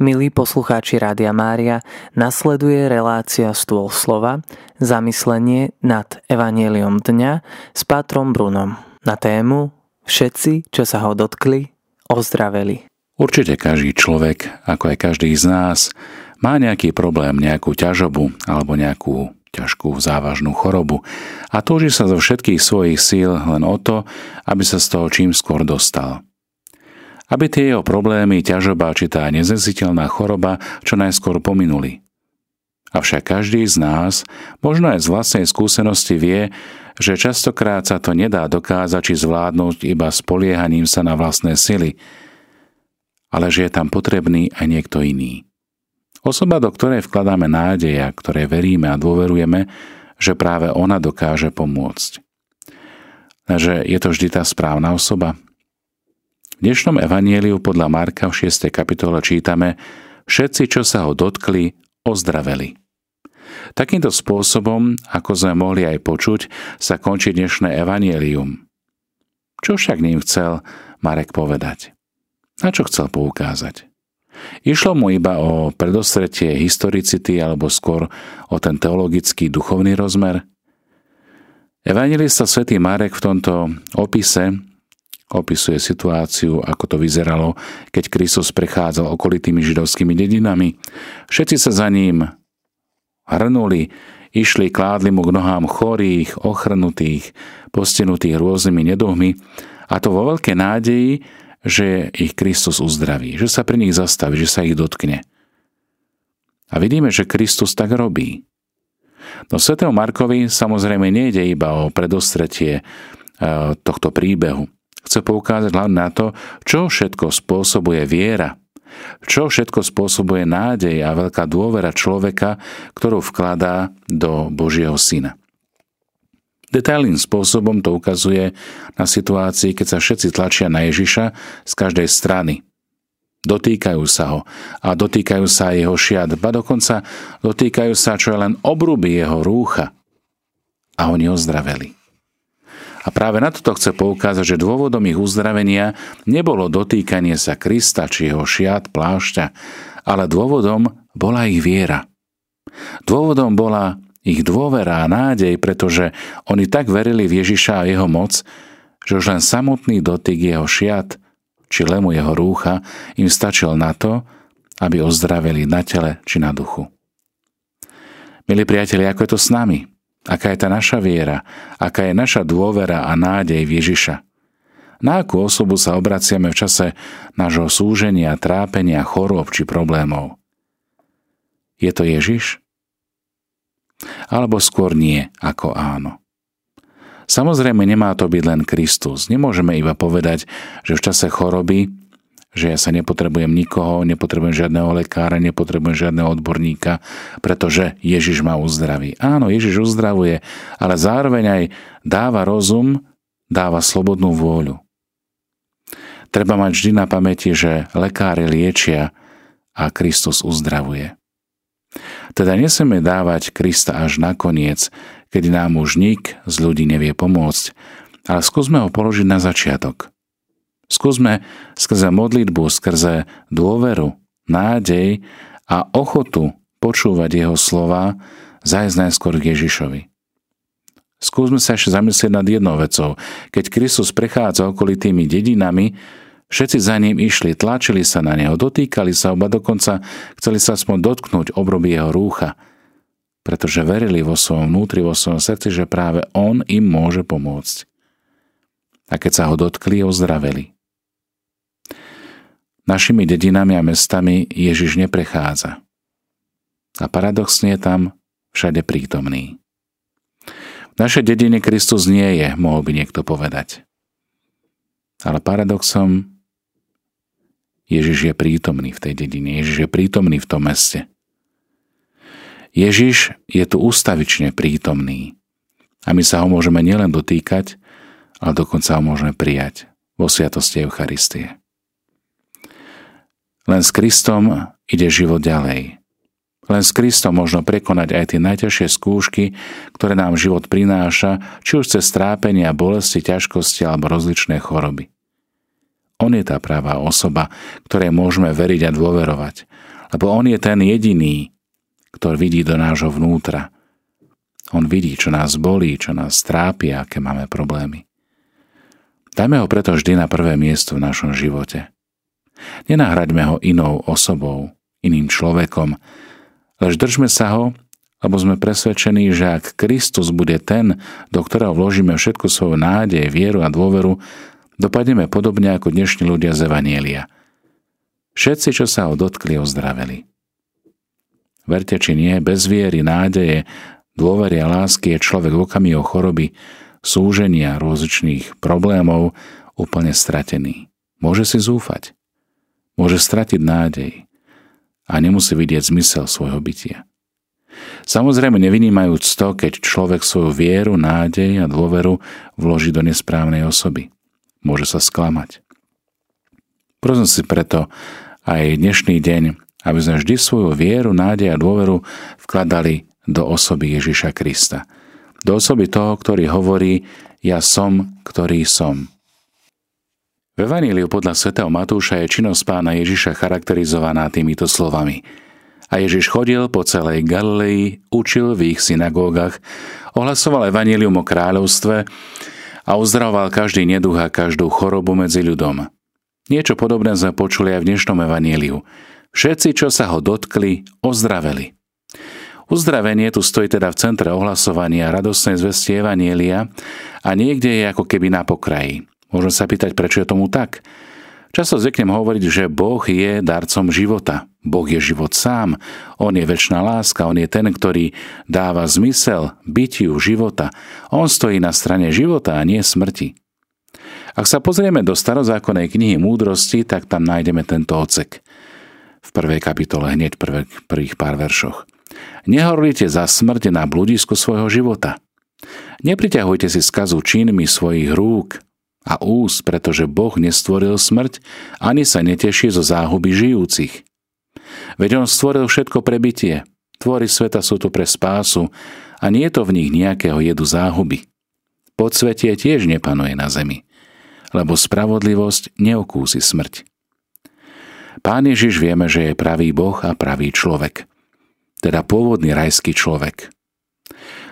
Milí poslucháči Rádia Mária, nasleduje relácia Stôl slova, zamyslenie nad Evangeliom dňa s Pátrom Brunom na tému Všetci, čo sa ho dotkli, ozdraveli. Určite každý človek, ako aj každý z nás, má nejaký problém, nejakú ťažobu alebo nejakú ťažkú závažnú chorobu a túži sa zo všetkých svojich síl len o to, aby sa z toho čím skôr dostal aby tie jeho problémy, ťažoba či tá nezesiteľná choroba čo najskôr pominuli. Avšak každý z nás, možno aj z vlastnej skúsenosti vie, že častokrát sa to nedá dokázať či zvládnuť iba spoliehaním sa na vlastné sily, ale že je tam potrebný aj niekto iný. Osoba, do ktorej vkladáme nádej a ktorej veríme a dôverujeme, že práve ona dokáže pomôcť. Že je to vždy tá správna osoba, dnešnom evanieliu podľa Marka v 6. kapitole čítame Všetci, čo sa ho dotkli, ozdraveli. Takýmto spôsobom, ako sme mohli aj počuť, sa končí dnešné evanielium. Čo však ním chcel Marek povedať? Na čo chcel poukázať? Išlo mu iba o predostretie historicity alebo skôr o ten teologický duchovný rozmer? Evangelista svätý Marek v tomto opise opisuje situáciu, ako to vyzeralo, keď Kristus prechádzal okolitými židovskými dedinami. Všetci sa za ním hrnuli, išli, kládli mu k nohám chorých, ochrnutých, postenutých rôznymi neduhmi a to vo veľkej nádeji, že ich Kristus uzdraví, že sa pri nich zastaví, že sa ich dotkne. A vidíme, že Kristus tak robí. No Svetého Markovi samozrejme nejde iba o predostretie eh, tohto príbehu. Chce poukázať hlavne na to, čo všetko spôsobuje viera, čo všetko spôsobuje nádej a veľká dôvera človeka, ktorú vkladá do Božieho Syna. Detailným spôsobom to ukazuje na situácii, keď sa všetci tlačia na Ježiša z každej strany. Dotýkajú sa ho a dotýkajú sa jeho šiat, ba dokonca dotýkajú sa čo je len obruby jeho rúcha. A oni ozdraveli. A práve na toto chce poukázať, že dôvodom ich uzdravenia nebolo dotýkanie sa Krista či jeho šiat, plášťa, ale dôvodom bola ich viera. Dôvodom bola ich dôvera a nádej, pretože oni tak verili v Ježiša a jeho moc, že už len samotný dotyk jeho šiat či lemu jeho rúcha im stačil na to, aby ozdravili na tele či na duchu. Milí priatelia, ako je to s nami? Aká je tá naša viera? Aká je naša dôvera a nádej v Ježiša? Na akú osobu sa obraciame v čase nášho súženia, trápenia, chorôb či problémov? Je to Ježiš? Alebo skôr nie ako áno? Samozrejme nemá to byť len Kristus. Nemôžeme iba povedať, že v čase choroby že ja sa nepotrebujem nikoho, nepotrebujem žiadneho lekára, nepotrebujem žiadneho odborníka, pretože Ježiš ma uzdraví. Áno, Ježiš uzdravuje, ale zároveň aj dáva rozum, dáva slobodnú vôľu. Treba mať vždy na pamäti, že lekári liečia a Kristus uzdravuje. Teda neseme dávať Krista až nakoniec, kedy nám už nik z ľudí nevie pomôcť, ale skúsme ho položiť na začiatok. Skúsme skrze modlitbu, skrze dôveru, nádej a ochotu počúvať jeho slova zajsť najskôr k Ježišovi. Skúsme sa ešte zamyslieť nad jednou vecou. Keď Kristus prechádza okolitými dedinami, všetci za ním išli, tlačili sa na neho, dotýkali sa, oba dokonca chceli sa aspoň dotknúť obroby jeho rúcha, pretože verili vo svojom vnútri, vo svojom srdci, že práve on im môže pomôcť. A keď sa ho dotkli, ozdraveli. Našimi dedinami a mestami Ježiš neprechádza. A paradoxne je tam všade prítomný. V našej dedine Kristus nie je, mohol by niekto povedať. Ale paradoxom Ježiš je prítomný v tej dedine, Ježiš je prítomný v tom meste. Ježiš je tu ústavične prítomný. A my sa ho môžeme nielen dotýkať, ale dokonca ho môžeme prijať vo sviatosti Eucharistie. Len s Kristom ide život ďalej. Len s Kristom možno prekonať aj tie najťažšie skúšky, ktoré nám život prináša, či už cez trápenia, bolesti, ťažkosti alebo rozličné choroby. On je tá pravá osoba, ktorej môžeme veriť a dôverovať. Lebo On je ten jediný, ktorý vidí do nášho vnútra. On vidí, čo nás bolí, čo nás trápi, aké máme problémy. Dajme ho preto vždy na prvé miesto v našom živote. Nenahraďme ho inou osobou, iným človekom, lež držme sa ho lebo sme presvedčení, že ak Kristus bude ten, do ktorého vložíme všetku svoju nádej, vieru a dôveru, dopadneme podobne ako dnešní ľudia z Evanielia. Všetci, čo sa ho dotkli, ozdraveli. Verte či nie, bez viery, nádeje, dôvery a lásky je človek v okamihu choroby, súženia, rôzličných problémov úplne stratený. Môže si zúfať. Môže stratiť nádej a nemusí vidieť zmysel svojho bytia. Samozrejme nevynímajúc to, keď človek svoju vieru, nádej a dôveru vloží do nesprávnej osoby. Môže sa sklamať. Prosím si preto aj dnešný deň, aby sme vždy svoju vieru, nádej a dôveru vkladali do osoby Ježiša Krista. Do osoby toho, ktorý hovorí, ja som, ktorý som. V Evaníliu podľa svätého Matúša je činnosť pána Ježiša charakterizovaná týmito slovami – a Ježiš chodil po celej Galilei, učil v ich synagógach, ohlasoval evanílium o kráľovstve a uzdravoval každý neduch a každú chorobu medzi ľudom. Niečo podobné sme počuli aj v dnešnom evaníliu. Všetci, čo sa ho dotkli, ozdraveli. Uzdravenie tu stojí teda v centre ohlasovania radostnej zvesti Evanielia a niekde je ako keby na pokraji. Môžem sa pýtať, prečo je tomu tak. Často zvyknem hovoriť, že Boh je darcom života. Boh je život sám. On je väčšiná láska. On je ten, ktorý dáva zmysel bytiu života. On stojí na strane života a nie smrti. Ak sa pozrieme do starozákonnej knihy Múdrosti, tak tam nájdeme tento ocek. V prvej kapitole hneď v prvých pár veršoch. Nehorlite za smrť na bludisku svojho života. Nepriťahujte si skazu činmi svojich rúk, a ús, pretože Boh nestvoril smrť, ani sa neteší zo záhuby žijúcich. Veď On stvoril všetko pre bytie. Tvory sveta sú tu pre spásu a nie je to v nich nejakého jedu záhuby. Podsvetie tiež nepanuje na zemi, lebo spravodlivosť neokúsi smrť. Pán Ježiš vieme, že je pravý Boh a pravý človek, teda pôvodný rajský človek.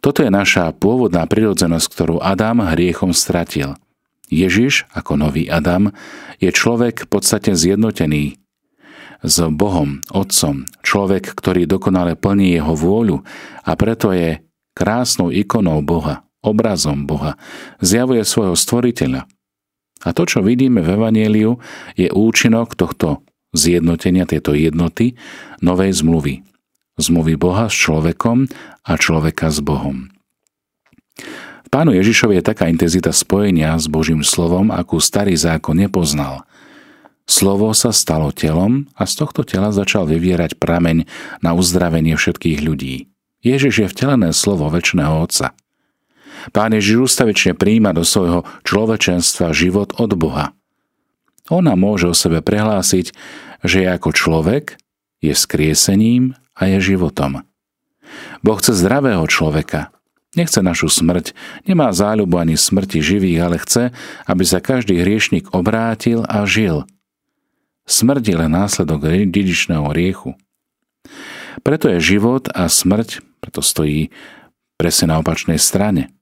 Toto je naša pôvodná prirodzenosť, ktorú Adam hriechom stratil – Ježiš, ako nový Adam, je človek v podstate zjednotený s Bohom, Otcom, človek, ktorý dokonale plní jeho vôľu a preto je krásnou ikonou Boha, obrazom Boha, zjavuje svojho stvoriteľa. A to, čo vidíme v Evanieliu, je účinok tohto zjednotenia, tejto jednoty novej zmluvy. Zmluvy Boha s človekom a človeka s Bohom. Pánu Ježišovi je taká intenzita spojenia s Božím slovom, akú starý zákon nepoznal. Slovo sa stalo telom a z tohto tela začal vyvierať prameň na uzdravenie všetkých ľudí. Ježiš je vtelené slovo väčšného Otca. Pán Ježiš ustavične príjima do svojho človečenstva život od Boha. Ona môže o sebe prehlásiť, že je ako človek, je skriesením a je životom. Boh chce zdravého človeka, Nechce našu smrť, nemá záľubu ani smrti živých, ale chce, aby sa každý hriešnik obrátil a žil. Smrť je len následok dedičného riechu. Preto je život a smrť, preto stojí presne na opačnej strane.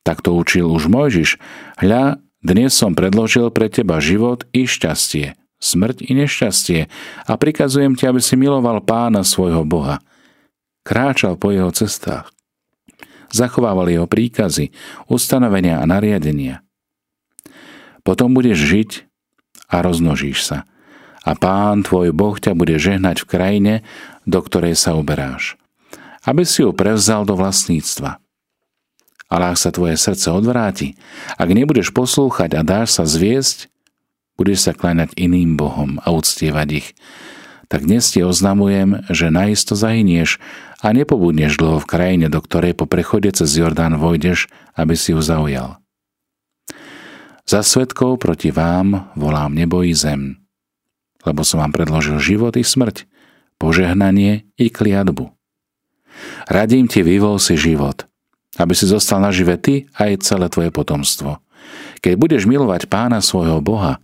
Tak to učil už Mojžiš. Hľa, dnes som predložil pre teba život i šťastie, smrť i nešťastie a prikazujem ti, aby si miloval pána svojho Boha. Kráčal po jeho cestách zachovával jeho príkazy, ustanovenia a nariadenia. Potom budeš žiť a roznožíš sa. A pán tvoj Boh ťa bude žehnať v krajine, do ktorej sa uberáš. Aby si ju prevzal do vlastníctva. Ale ak sa tvoje srdce odvráti, ak nebudeš poslúchať a dáš sa zviesť, budeš sa kláňať iným Bohom a uctievať ich, tak dnes ti oznamujem, že naisto zahynieš a nepobudneš dlho v krajine, do ktorej po prechode cez Jordán vojdeš, aby si ju zaujal. Za svetkov proti vám volám nebo i zem, lebo som vám predložil život i smrť, požehnanie i kliatbu. Radím ti, vyvol si život, aby si zostal nažive ty aj celé tvoje potomstvo. Keď budeš milovať pána svojho Boha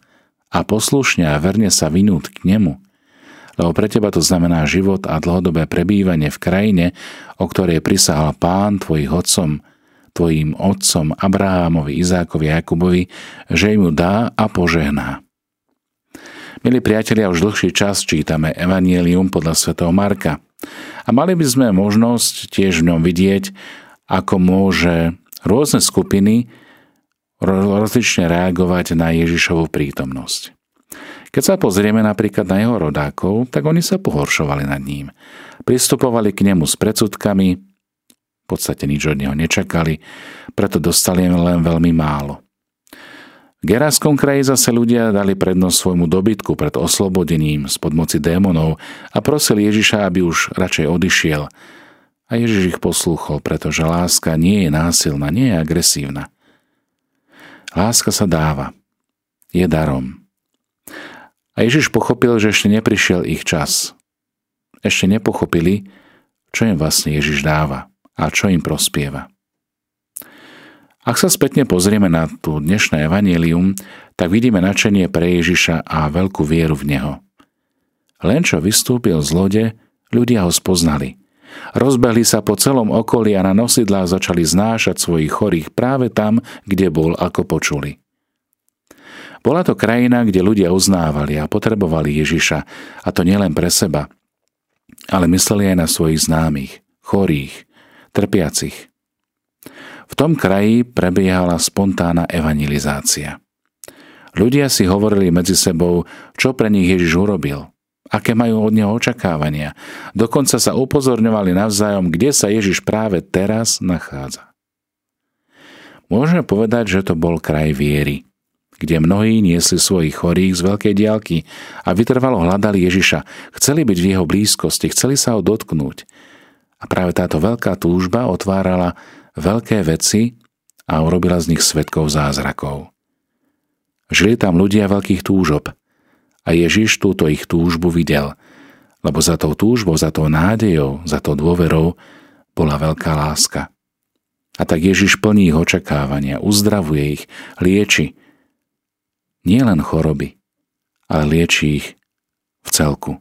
a poslušne a verne sa vynúť k nemu, lebo pre teba to znamená život a dlhodobé prebývanie v krajine, o ktorej prisahal pán tvojich otcom, tvojim otcom Abrahámovi, Izákovi a Jakubovi, že im ju dá a požehná. Milí priatelia, už dlhší čas čítame Evangelium podľa svätého Marka a mali by sme možnosť tiež v ňom vidieť, ako môže rôzne skupiny rozlične reagovať na Ježišovu prítomnosť. Keď sa pozrieme napríklad na jeho rodákov, tak oni sa pohoršovali nad ním. Pristupovali k nemu s predsudkami, v podstate nič od neho nečakali, preto dostali len veľmi málo. V Geraskom kraji zase ľudia dali prednosť svojmu dobytku pred oslobodením spod moci démonov a prosili Ježiša, aby už radšej odišiel. A Ježiš ich poslúchol, pretože láska nie je násilná, nie je agresívna. Láska sa dáva. Je darom. A Ježiš pochopil, že ešte neprišiel ich čas. Ešte nepochopili, čo im vlastne Ježiš dáva a čo im prospieva. Ak sa spätne pozrieme na tú dnešné evanílium, tak vidíme načenie pre Ježiša a veľkú vieru v Neho. Len čo vystúpil z lode, ľudia ho spoznali. Rozbehli sa po celom okolí a na nosidlách začali znášať svojich chorých práve tam, kde bol, ako počuli. Bola to krajina, kde ľudia uznávali a potrebovali Ježiša, a to nielen pre seba, ale mysleli aj na svojich známych, chorých, trpiacich. V tom kraji prebiehala spontánna evangelizácia. Ľudia si hovorili medzi sebou, čo pre nich Ježiš urobil, aké majú od neho očakávania. Dokonca sa upozorňovali navzájom, kde sa Ježiš práve teraz nachádza. Môžeme povedať, že to bol kraj viery, kde mnohí niesli svojich chorých z veľkej diálky a vytrvalo hľadali Ježiša. Chceli byť v jeho blízkosti, chceli sa ho dotknúť. A práve táto veľká túžba otvárala veľké veci a urobila z nich svetkov zázrakov. Žili tam ľudia veľkých túžob a Ježiš túto ich túžbu videl, lebo za tou túžbou, za tou nádejou, za tou dôverou bola veľká láska. A tak Ježiš plní ich očakávania, uzdravuje ich, lieči. Nie len choroby, ale lieči ich v celku.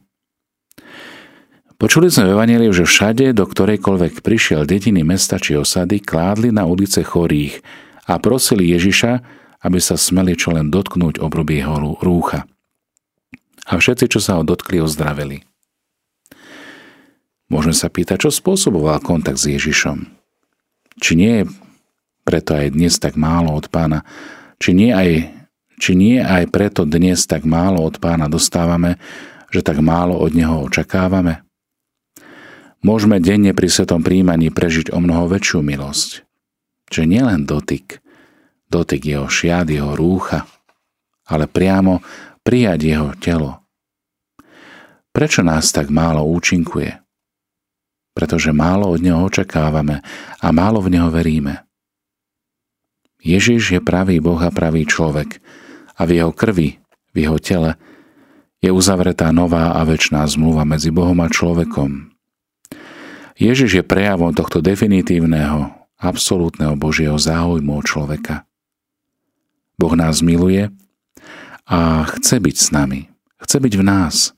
Počuli sme v Evangeliu, že všade, do ktorejkoľvek prišiel dediny, mesta či osady, kládli na ulice chorých a prosili Ježiša, aby sa smeli čo len dotknúť obroby jeho rúcha. A všetci, čo sa ho dotkli, ozdraveli. Môžeme sa pýtať, čo spôsoboval kontakt s Ježišom. Či nie je preto aj dnes tak málo od pána, či nie aj, či nie aj preto dnes tak málo od pána dostávame, že tak málo od neho očakávame? môžeme denne pri svetom príjmaní prežiť o mnoho väčšiu milosť. Že nielen dotyk, dotyk jeho šiad, jeho rúcha, ale priamo prijať jeho telo. Prečo nás tak málo účinkuje? Pretože málo od neho očakávame a málo v neho veríme. Ježiš je pravý Boh a pravý človek a v jeho krvi, v jeho tele je uzavretá nová a väčšiná zmluva medzi Bohom a človekom, Ježiš je prejavom tohto definitívneho, absolútneho Božieho záujmu o človeka. Boh nás miluje a chce byť s nami, chce byť v nás.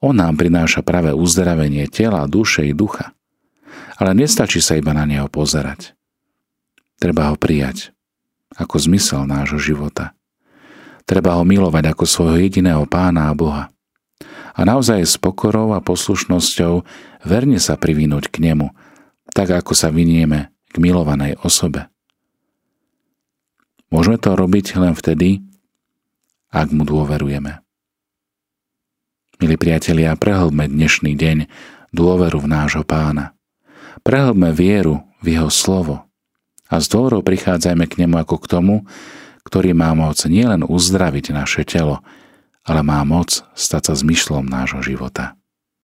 On nám prináša práve uzdravenie tela, duše i ducha. Ale nestačí sa iba na neho pozerať. Treba ho prijať ako zmysel nášho života. Treba ho milovať ako svojho jediného pána a Boha a naozaj s pokorou a poslušnosťou verne sa privinúť k nemu, tak ako sa vynieme k milovanej osobe. Môžeme to robiť len vtedy, ak mu dôverujeme. Milí priatelia, prehlbme dnešný deň dôveru v nášho pána. Prehlbme vieru v jeho slovo a s dôverou prichádzajme k nemu ako k tomu, ktorý má moc nielen uzdraviť naše telo, ale má moc stať sa zmyšlom nášho života.